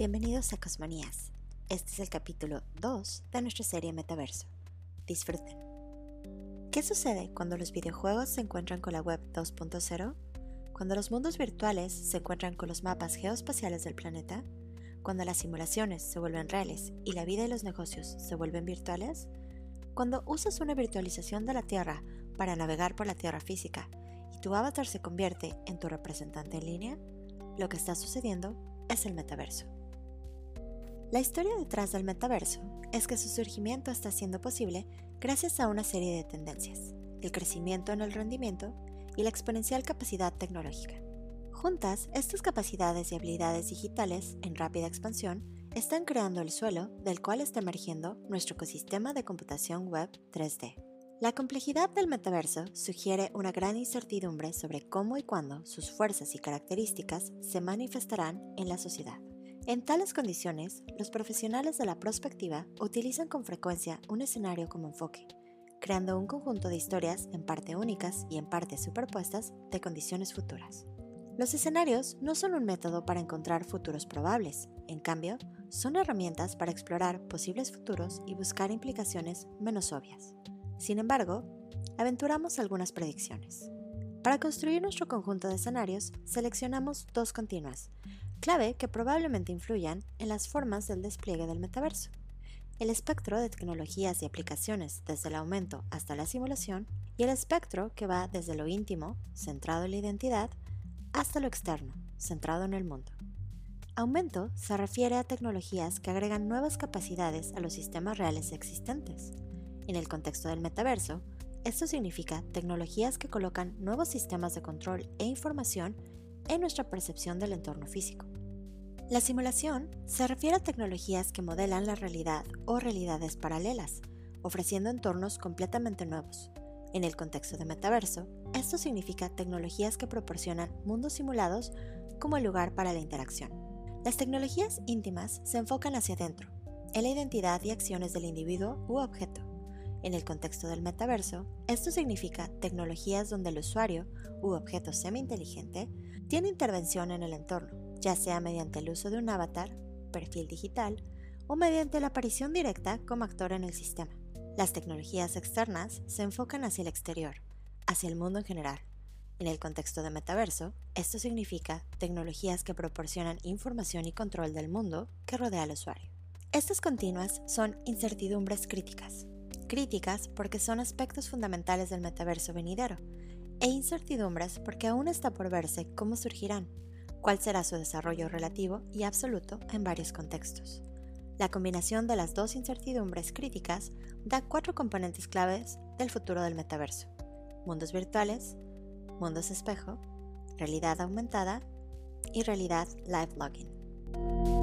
Bienvenidos a Cosmonías. Este es el capítulo 2 de nuestra serie Metaverso. Disfruten. ¿Qué sucede cuando los videojuegos se encuentran con la web 2.0? Cuando los mundos virtuales se encuentran con los mapas geoespaciales del planeta? Cuando las simulaciones se vuelven reales y la vida y los negocios se vuelven virtuales? Cuando usas una virtualización de la Tierra para navegar por la Tierra física y tu avatar se convierte en tu representante en línea, lo que está sucediendo es el metaverso. La historia detrás del metaverso es que su surgimiento está siendo posible gracias a una serie de tendencias, el crecimiento en el rendimiento y la exponencial capacidad tecnológica. Juntas, estas capacidades y habilidades digitales en rápida expansión están creando el suelo del cual está emergiendo nuestro ecosistema de computación web 3D. La complejidad del metaverso sugiere una gran incertidumbre sobre cómo y cuándo sus fuerzas y características se manifestarán en la sociedad. En tales condiciones, los profesionales de la prospectiva utilizan con frecuencia un escenario como enfoque, creando un conjunto de historias en parte únicas y en parte superpuestas de condiciones futuras. Los escenarios no son un método para encontrar futuros probables, en cambio, son herramientas para explorar posibles futuros y buscar implicaciones menos obvias. Sin embargo, aventuramos algunas predicciones. Para construir nuestro conjunto de escenarios, seleccionamos dos continuas, clave que probablemente influyan en las formas del despliegue del metaverso. El espectro de tecnologías y aplicaciones desde el aumento hasta la simulación y el espectro que va desde lo íntimo, centrado en la identidad, hasta lo externo, centrado en el mundo. Aumento se refiere a tecnologías que agregan nuevas capacidades a los sistemas reales existentes. En el contexto del metaverso, esto significa tecnologías que colocan nuevos sistemas de control e información en nuestra percepción del entorno físico. La simulación se refiere a tecnologías que modelan la realidad o realidades paralelas, ofreciendo entornos completamente nuevos. En el contexto de metaverso, esto significa tecnologías que proporcionan mundos simulados como lugar para la interacción. Las tecnologías íntimas se enfocan hacia adentro, en la identidad y acciones del individuo u objeto. En el contexto del metaverso, esto significa tecnologías donde el usuario u objeto semi-inteligente tiene intervención en el entorno, ya sea mediante el uso de un avatar, perfil digital, o mediante la aparición directa como actor en el sistema. Las tecnologías externas se enfocan hacia el exterior, hacia el mundo en general. En el contexto de metaverso, esto significa tecnologías que proporcionan información y control del mundo que rodea al usuario. Estas continuas son incertidumbres críticas. Críticas porque son aspectos fundamentales del metaverso venidero, e incertidumbres porque aún está por verse cómo surgirán, cuál será su desarrollo relativo y absoluto en varios contextos. La combinación de las dos incertidumbres críticas da cuatro componentes claves del futuro del metaverso. Mundos virtuales, mundos espejo, realidad aumentada y realidad live logging.